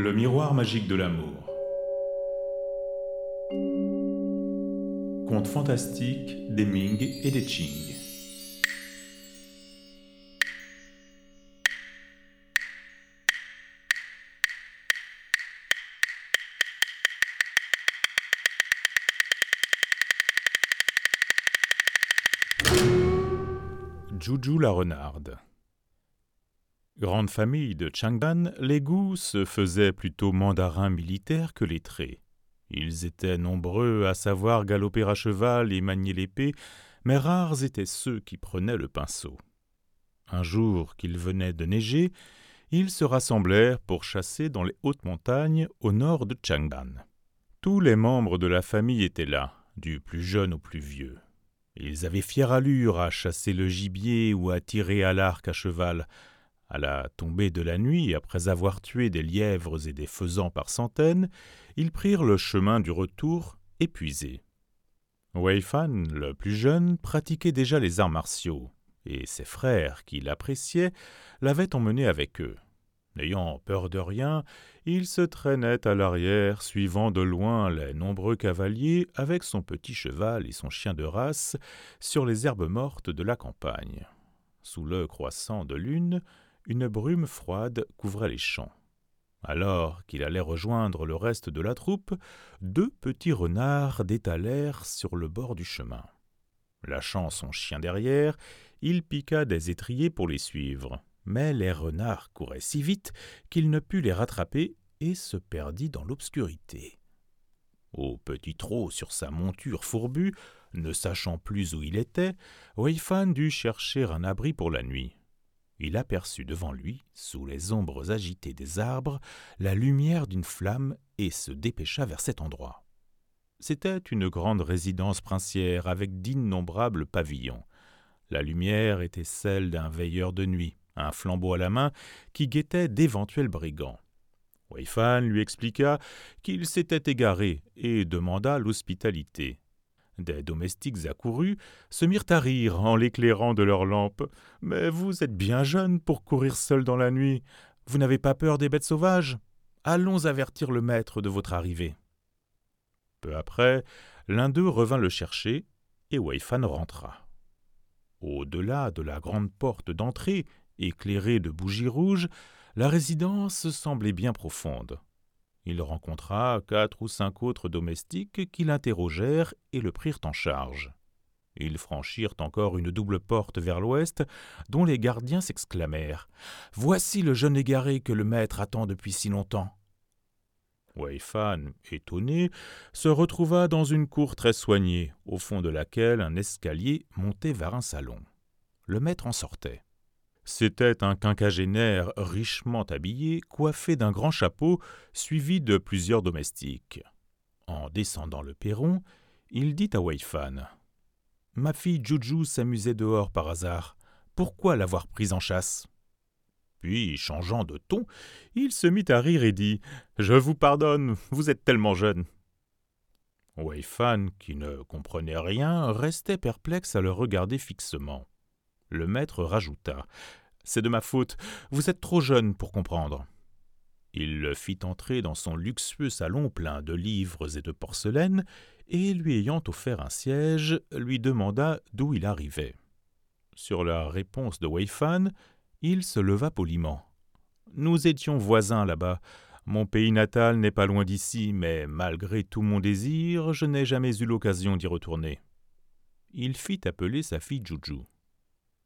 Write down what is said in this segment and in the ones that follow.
Le miroir magique de l'amour. Conte fantastique des Ming et des Qing. Juju la renarde. Grande famille de Changdan, les goûts se faisaient plutôt mandarins militaires que lettrés. Ils étaient nombreux à savoir galoper à cheval et manier l'épée, mais rares étaient ceux qui prenaient le pinceau. Un jour qu'il venait de neiger, ils se rassemblèrent pour chasser dans les hautes montagnes au nord de Changdan. Tous les membres de la famille étaient là, du plus jeune au plus vieux. Ils avaient fière allure à chasser le gibier ou à tirer à l'arc à cheval, à la tombée de la nuit, après avoir tué des lièvres et des faisans par centaines, ils prirent le chemin du retour, épuisés. Wei Fan, le plus jeune, pratiquait déjà les arts martiaux, et ses frères, qui l'appréciaient, l'avaient emmené avec eux. N'ayant peur de rien, il se traînait à l'arrière, suivant de loin les nombreux cavaliers avec son petit cheval et son chien de race sur les herbes mortes de la campagne. Sous le croissant de lune, une brume froide couvrait les champs. Alors qu'il allait rejoindre le reste de la troupe, deux petits renards détalèrent sur le bord du chemin. Lâchant son chien derrière, il piqua des étriers pour les suivre, mais les renards couraient si vite qu'il ne put les rattraper et se perdit dans l'obscurité. Au petit trot sur sa monture fourbue, ne sachant plus où il était, Weifan dut chercher un abri pour la nuit il aperçut devant lui, sous les ombres agitées des arbres, la lumière d'une flamme et se dépêcha vers cet endroit. C'était une grande résidence princière avec d'innombrables pavillons. La lumière était celle d'un veilleur de nuit, un flambeau à la main, qui guettait d'éventuels brigands. Weifan lui expliqua qu'il s'était égaré et demanda l'hospitalité. Des domestiques accourus se mirent à rire en l'éclairant de leurs lampes. Mais vous êtes bien jeune pour courir seul dans la nuit. Vous n'avez pas peur des bêtes sauvages? Allons avertir le maître de votre arrivée. Peu après, l'un d'eux revint le chercher, et Weifan rentra. Au-delà de la grande porte d'entrée, éclairée de bougies rouges, la résidence semblait bien profonde. Il rencontra quatre ou cinq autres domestiques qui l'interrogèrent et le prirent en charge. Ils franchirent encore une double porte vers l'ouest, dont les gardiens s'exclamèrent Voici le jeune égaré que le maître attend depuis si longtemps. Weifan, étonné, se retrouva dans une cour très soignée, au fond de laquelle un escalier montait vers un salon. Le maître en sortait. C'était un quinquagénaire richement habillé, coiffé d'un grand chapeau, suivi de plusieurs domestiques. En descendant le perron, il dit à Weifan Ma fille Juju s'amusait dehors par hasard. Pourquoi l'avoir prise en chasse? Puis, changeant de ton, il se mit à rire et dit Je vous pardonne, vous êtes tellement jeune. Weifan, qui ne comprenait rien, restait perplexe à le regarder fixement. Le maître rajouta. C'est de ma faute. Vous êtes trop jeune pour comprendre. Il le fit entrer dans son luxueux salon plein de livres et de porcelaine, et lui ayant offert un siège, lui demanda d'où il arrivait. Sur la réponse de Weifan, il se leva poliment. Nous étions voisins là-bas. Mon pays natal n'est pas loin d'ici, mais malgré tout mon désir, je n'ai jamais eu l'occasion d'y retourner. Il fit appeler sa fille Juju.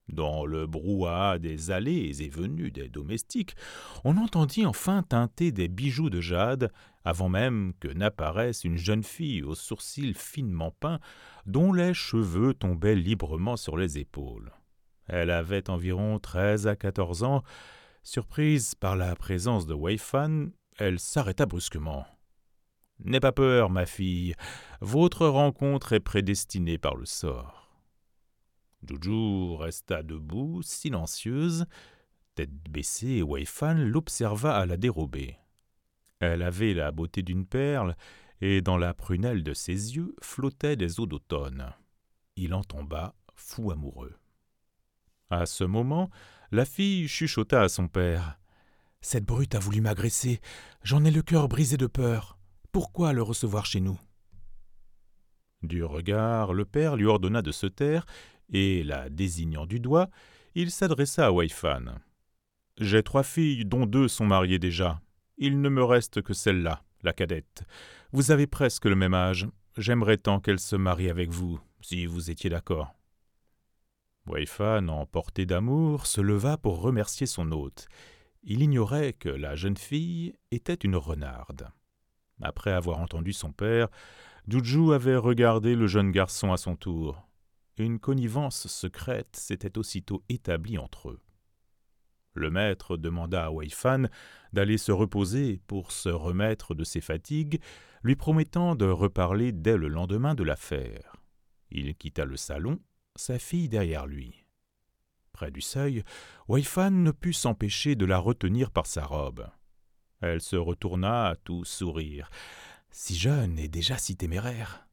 Dans le brouhaha des allées et venues des domestiques, on entendit enfin teinter des bijoux de jade, avant même que n'apparaisse une jeune fille aux sourcils finement peints, dont les cheveux tombaient librement sur les épaules. Elle avait environ treize à quatorze ans. Surprise par la présence de Weifan, elle s'arrêta brusquement. N'aie pas peur, ma fille, votre rencontre est prédestinée par le sort. Juju resta debout, silencieuse, tête baissée, Weifan l'observa à la dérobée. Elle avait la beauté d'une perle, et dans la prunelle de ses yeux flottaient des eaux d'automne. Il en tomba fou amoureux. À ce moment, la fille chuchota à son père. Cette brute a voulu m'agresser. J'en ai le cœur brisé de peur. Pourquoi le recevoir chez nous? Du regard, le père lui ordonna de se taire, et, la désignant du doigt, il s'adressa à Waifan. J'ai trois filles, dont deux sont mariées déjà. Il ne me reste que celle-là, la cadette. Vous avez presque le même âge. J'aimerais tant qu'elle se marie avec vous, si vous étiez d'accord. Waifan, emporté d'amour, se leva pour remercier son hôte. Il ignorait que la jeune fille était une renarde. Après avoir entendu son père, Juju avait regardé le jeune garçon à son tour. Une connivence secrète s'était aussitôt établie entre eux. Le maître demanda à Waifan d'aller se reposer pour se remettre de ses fatigues, lui promettant de reparler dès le lendemain de l'affaire. Il quitta le salon, sa fille derrière lui. Près du seuil, Waifan ne put s'empêcher de la retenir par sa robe. Elle se retourna tout sourire. Si jeune et déjà si téméraire.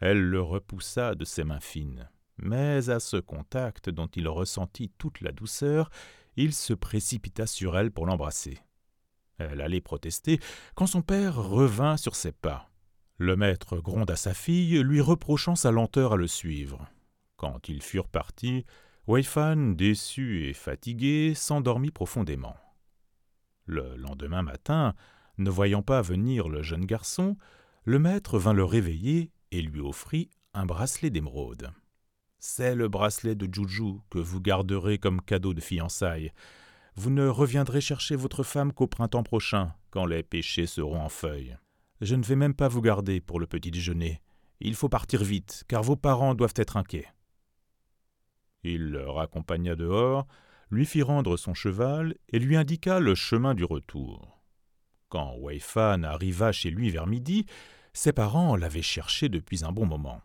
Elle le repoussa de ses mains fines. Mais à ce contact dont il ressentit toute la douceur, il se précipita sur elle pour l'embrasser. Elle allait protester quand son père revint sur ses pas. Le maître gronda sa fille, lui reprochant sa lenteur à le suivre. Quand ils furent partis, Weifan, déçu et fatigué, s'endormit profondément. Le lendemain matin, ne voyant pas venir le jeune garçon, le maître vint le réveiller et lui offrit un bracelet d'émeraude. C'est le bracelet de Juju que vous garderez comme cadeau de fiançailles. Vous ne reviendrez chercher votre femme qu'au printemps prochain, quand les pêchers seront en feuilles. Je ne vais même pas vous garder pour le petit déjeuner. Il faut partir vite, car vos parents doivent être inquiets. Il leur accompagna dehors, lui fit rendre son cheval et lui indiqua le chemin du retour. Quand Weifan arriva chez lui vers midi, ses parents l'avaient cherché depuis un bon moment.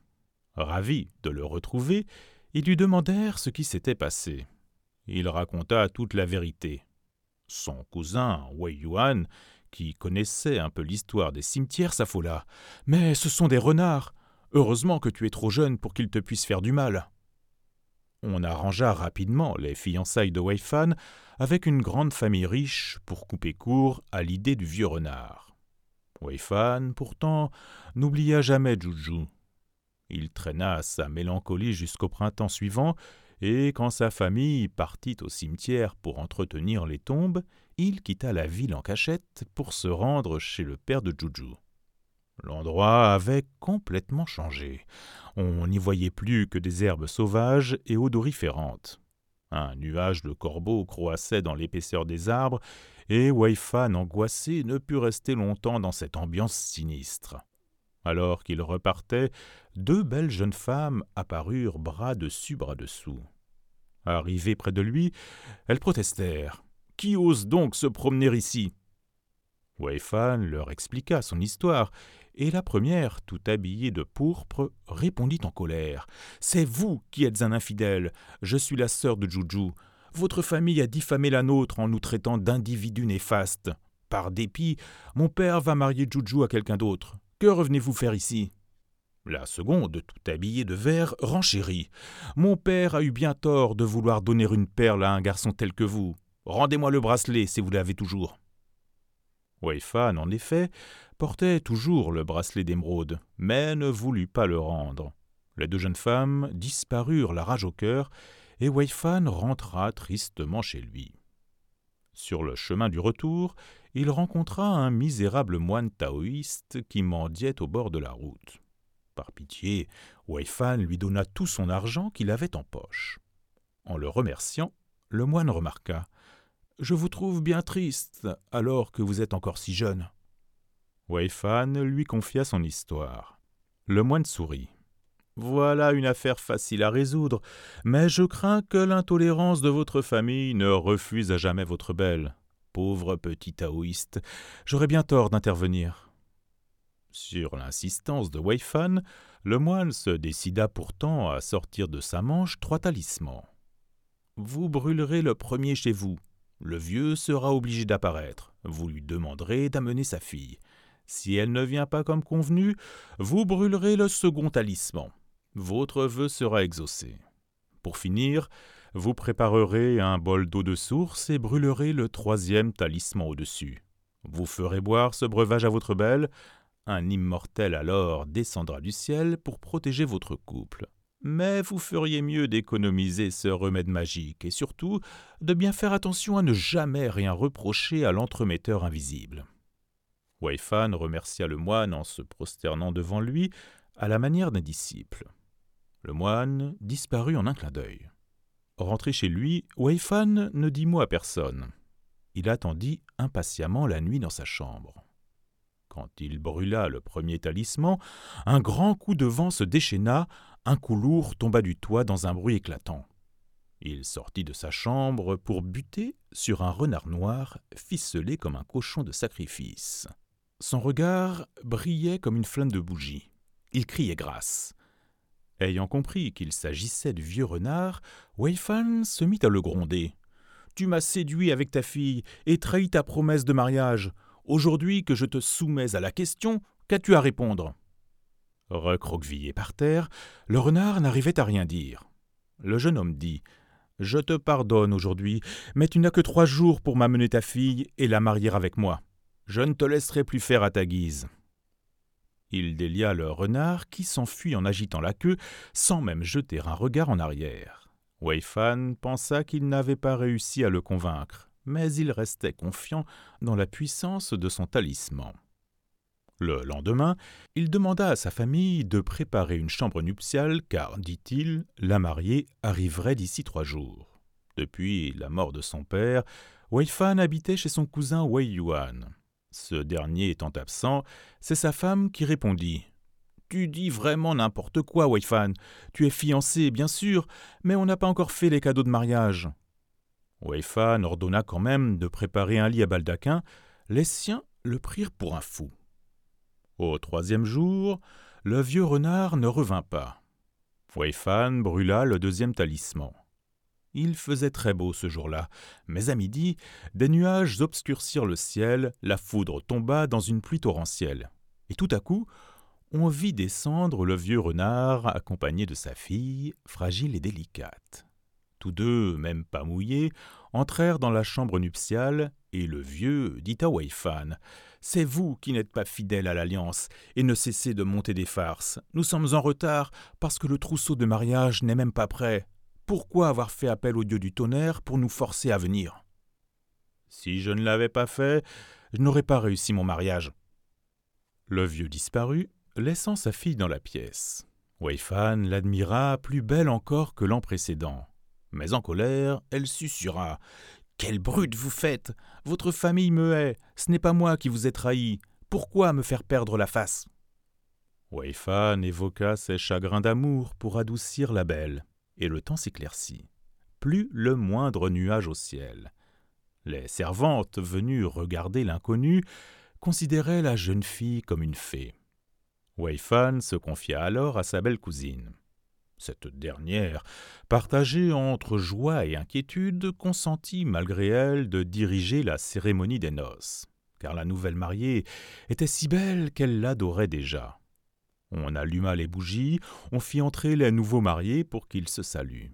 Ravis de le retrouver, ils lui demandèrent ce qui s'était passé. Il raconta toute la vérité. Son cousin, Wei Yuan, qui connaissait un peu l'histoire des cimetières, s'affola. Mais ce sont des renards. Heureusement que tu es trop jeune pour qu'ils te puissent faire du mal. On arrangea rapidement les fiançailles de Wei Fan avec une grande famille riche pour couper court à l'idée du vieux renard. Wei Fan, pourtant, n'oublia jamais Juju. Il traîna sa mélancolie jusqu'au printemps suivant, et quand sa famille partit au cimetière pour entretenir les tombes, il quitta la ville en cachette pour se rendre chez le père de Juju. L'endroit avait complètement changé. On n'y voyait plus que des herbes sauvages et odoriférantes. Un nuage de corbeaux croissait dans l'épaisseur des arbres, et Waifan, angoissé, ne put rester longtemps dans cette ambiance sinistre. Alors qu'il repartait, deux belles jeunes femmes apparurent bras dessus bras dessous. Arrivées près de lui, elles protestèrent. Qui ose donc se promener ici? Weifan leur expliqua son histoire, et la première, tout habillée de pourpre, répondit en colère. C'est vous qui êtes un infidèle. Je suis la sœur de Juju. Votre famille a diffamé la nôtre en nous traitant d'individus néfastes. Par dépit, mon père va marier Juju à quelqu'un d'autre. Que revenez-vous faire ici? La seconde, tout habillée de vert, renchérit. Mon père a eu bien tort de vouloir donner une perle à un garçon tel que vous. Rendez-moi le bracelet si vous l'avez toujours. Weifan, en effet, portait toujours le bracelet d'émeraude, mais ne voulut pas le rendre. Les deux jeunes femmes disparurent la rage au cœur, et Weifan rentra tristement chez lui. Sur le chemin du retour, il rencontra un misérable moine taoïste qui mendiait au bord de la route. Par pitié, Weifan lui donna tout son argent qu'il avait en poche. En le remerciant, le moine remarqua Je vous trouve bien triste, alors que vous êtes encore si jeune. Weifan lui confia son histoire. Le moine sourit. Voilà une affaire facile à résoudre, mais je crains que l'intolérance de votre famille ne refuse à jamais votre belle. Pauvre petit taoïste, j'aurais bien tort d'intervenir. Sur l'insistance de Weifan, le moine se décida pourtant à sortir de sa manche trois talismans. Vous brûlerez le premier chez vous. Le vieux sera obligé d'apparaître. Vous lui demanderez d'amener sa fille. Si elle ne vient pas comme convenu, vous brûlerez le second talisman. Votre vœu sera exaucé. Pour finir, vous préparerez un bol d'eau de source et brûlerez le troisième talisman au-dessus. Vous ferez boire ce breuvage à votre belle, un immortel alors descendra du ciel pour protéger votre couple. Mais vous feriez mieux d'économiser ce remède magique et surtout de bien faire attention à ne jamais rien reprocher à l'entremetteur invisible. Waifan remercia le moine en se prosternant devant lui à la manière d'un disciple. Le moine disparut en un clin d'œil. Rentré chez lui, Waifan ne dit mot à personne. Il attendit impatiemment la nuit dans sa chambre. Quand il brûla le premier talisman, un grand coup de vent se déchaîna, un coup lourd tomba du toit dans un bruit éclatant. Il sortit de sa chambre pour buter sur un renard noir ficelé comme un cochon de sacrifice. Son regard brillait comme une flamme de bougie. Il criait grâce. Ayant compris qu'il s'agissait du vieux renard, Weifan se mit à le gronder. Tu m'as séduit avec ta fille et trahi ta promesse de mariage. Aujourd'hui que je te soumets à la question, qu'as-tu à répondre? Recroquevillé par terre, le renard n'arrivait à rien dire. Le jeune homme dit Je te pardonne aujourd'hui, mais tu n'as que trois jours pour m'amener ta fille et la marier avec moi. Je ne te laisserai plus faire à ta guise. Il délia le renard qui s'enfuit en agitant la queue sans même jeter un regard en arrière. Weifan pensa qu'il n'avait pas réussi à le convaincre mais il restait confiant dans la puissance de son talisman. Le lendemain, il demanda à sa famille de préparer une chambre nuptiale car, dit-il, la mariée arriverait d'ici trois jours. Depuis la mort de son père, Wei Fan habitait chez son cousin Wei Yuan. Ce dernier étant absent, c'est sa femme qui répondit Tu dis vraiment n'importe quoi, Wei Fan. Tu es fiancé, bien sûr, mais on n'a pas encore fait les cadeaux de mariage. Weifan ordonna quand même de préparer un lit à baldaquin, les siens le prirent pour un fou. Au troisième jour, le vieux renard ne revint pas. Weifan brûla le deuxième talisman. Il faisait très beau ce jour-là, mais à midi, des nuages obscurcirent le ciel, la foudre tomba dans une pluie torrentielle. Et tout à coup, on vit descendre le vieux renard accompagné de sa fille, fragile et délicate. Tous deux, même pas mouillés, entrèrent dans la chambre nuptiale, et le vieux dit à Weifan C'est vous qui n'êtes pas fidèle à l'alliance, et ne cessez de monter des farces. Nous sommes en retard parce que le trousseau de mariage n'est même pas prêt. Pourquoi avoir fait appel au dieu du tonnerre pour nous forcer à venir? Si je ne l'avais pas fait, je n'aurais pas réussi mon mariage. Le vieux disparut, laissant sa fille dans la pièce. Weifan l'admira plus belle encore que l'an précédent. Mais en colère, elle susurra. Quelle brute vous faites Votre famille me hait. Ce n'est pas moi qui vous ai trahi. Pourquoi me faire perdre la face Weifan évoqua ses chagrins d'amour pour adoucir la belle, et le temps s'éclaircit. Plus le moindre nuage au ciel. Les servantes venues regarder l'inconnu considéraient la jeune fille comme une fée. Weifan se confia alors à sa belle cousine. Cette dernière, partagée entre joie et inquiétude, consentit malgré elle de diriger la cérémonie des noces, car la nouvelle mariée était si belle qu'elle l'adorait déjà. On alluma les bougies, on fit entrer les nouveaux mariés pour qu'ils se saluent.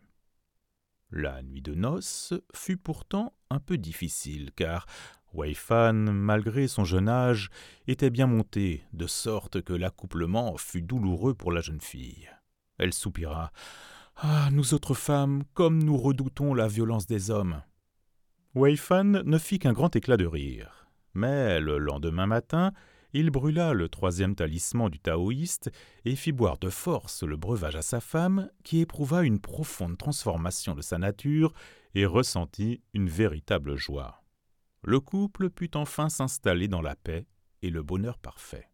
La nuit de noces fut pourtant un peu difficile, car Weifan, malgré son jeune âge, était bien monté, de sorte que l'accouplement fut douloureux pour la jeune fille. Elle soupira. Ah, nous autres femmes, comme nous redoutons la violence des hommes. Weifan ne fit qu'un grand éclat de rire. Mais le lendemain matin, il brûla le troisième talisman du taoïste et fit boire de force le breuvage à sa femme, qui éprouva une profonde transformation de sa nature et ressentit une véritable joie. Le couple put enfin s'installer dans la paix et le bonheur parfait.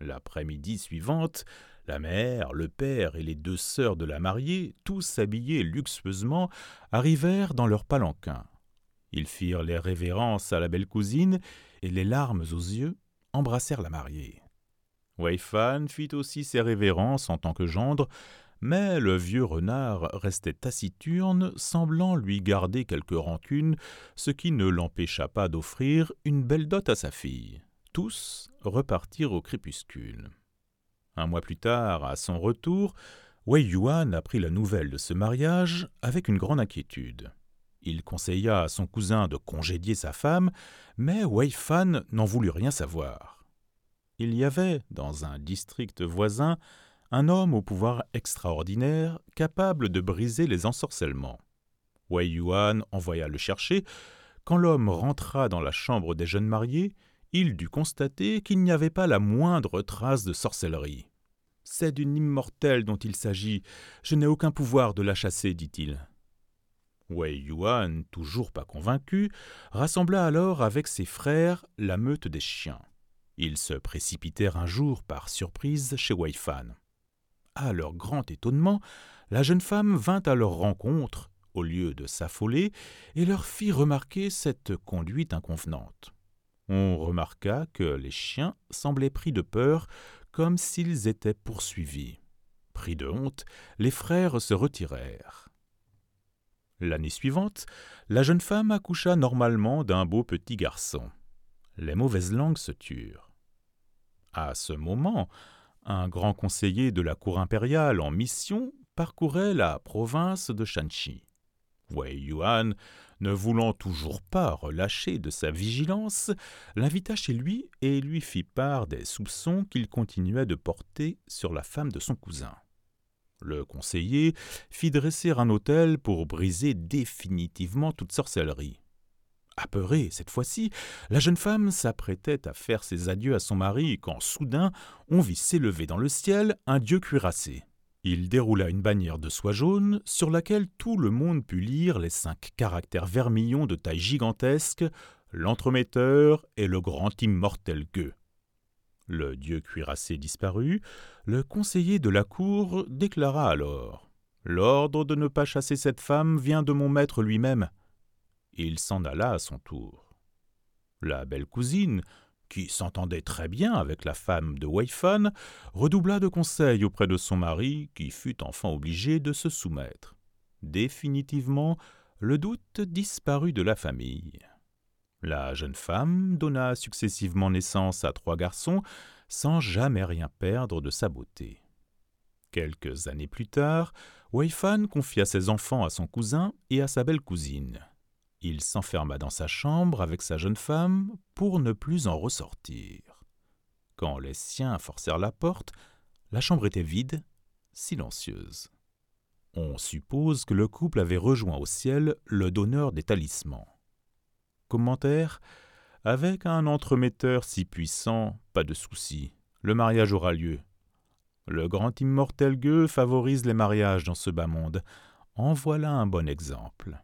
L'après-midi suivante, la mère, le père et les deux sœurs de la mariée, tous habillés luxueusement, arrivèrent dans leur palanquin. Ils firent les révérences à la belle cousine et, les larmes aux yeux, embrassèrent la mariée. Weifan fit aussi ses révérences en tant que gendre, mais le vieux renard restait taciturne, semblant lui garder quelque rancune, ce qui ne l'empêcha pas d'offrir une belle dot à sa fille. Tous repartirent au crépuscule. Un mois plus tard, à son retour, Wei Yuan apprit la nouvelle de ce mariage avec une grande inquiétude. Il conseilla à son cousin de congédier sa femme, mais Wei Fan n'en voulut rien savoir. Il y avait, dans un district voisin, un homme au pouvoir extraordinaire, capable de briser les ensorcellements. Wei Yuan envoya le chercher. Quand l'homme rentra dans la chambre des jeunes mariés, il dut constater qu'il n'y avait pas la moindre trace de sorcellerie. C'est d'une immortelle dont il s'agit. Je n'ai aucun pouvoir de la chasser, dit-il. Wei Yuan, toujours pas convaincu, rassembla alors avec ses frères la meute des chiens. Ils se précipitèrent un jour par surprise chez Wei Fan. À leur grand étonnement, la jeune femme vint à leur rencontre, au lieu de s'affoler, et leur fit remarquer cette conduite inconvenante. On remarqua que les chiens semblaient pris de peur comme s'ils étaient poursuivis. Pris de honte, les frères se retirèrent. L'année suivante, la jeune femme accoucha normalement d'un beau petit garçon. Les mauvaises langues se turent. À ce moment, un grand conseiller de la cour impériale en mission parcourait la province de Shanxi. Wei Yuan ne voulant toujours pas relâcher de sa vigilance, l'invita chez lui et lui fit part des soupçons qu'il continuait de porter sur la femme de son cousin. Le conseiller fit dresser un autel pour briser définitivement toute sorcellerie. Apeurée cette fois-ci, la jeune femme s'apprêtait à faire ses adieux à son mari quand soudain on vit s'élever dans le ciel un dieu cuirassé. Il déroula une bannière de soie jaune sur laquelle tout le monde put lire les cinq caractères vermillons de taille gigantesque, l'entremetteur et le grand immortel gueux. Le dieu cuirassé disparut, le conseiller de la cour déclara alors L'ordre de ne pas chasser cette femme vient de mon maître lui-même. Il s'en alla à son tour. La belle cousine, qui s'entendait très bien avec la femme de Weifan, redoubla de conseils auprès de son mari, qui fut enfin obligé de se soumettre. Définitivement, le doute disparut de la famille. La jeune femme donna successivement naissance à trois garçons, sans jamais rien perdre de sa beauté. Quelques années plus tard, Weifan confia ses enfants à son cousin et à sa belle cousine. Il s'enferma dans sa chambre avec sa jeune femme pour ne plus en ressortir. Quand les siens forcèrent la porte, la chambre était vide, silencieuse. On suppose que le couple avait rejoint au ciel le donneur des talismans. Commentaire Avec un entremetteur si puissant, pas de souci, le mariage aura lieu. Le grand immortel gueux favorise les mariages dans ce bas monde. En voilà un bon exemple.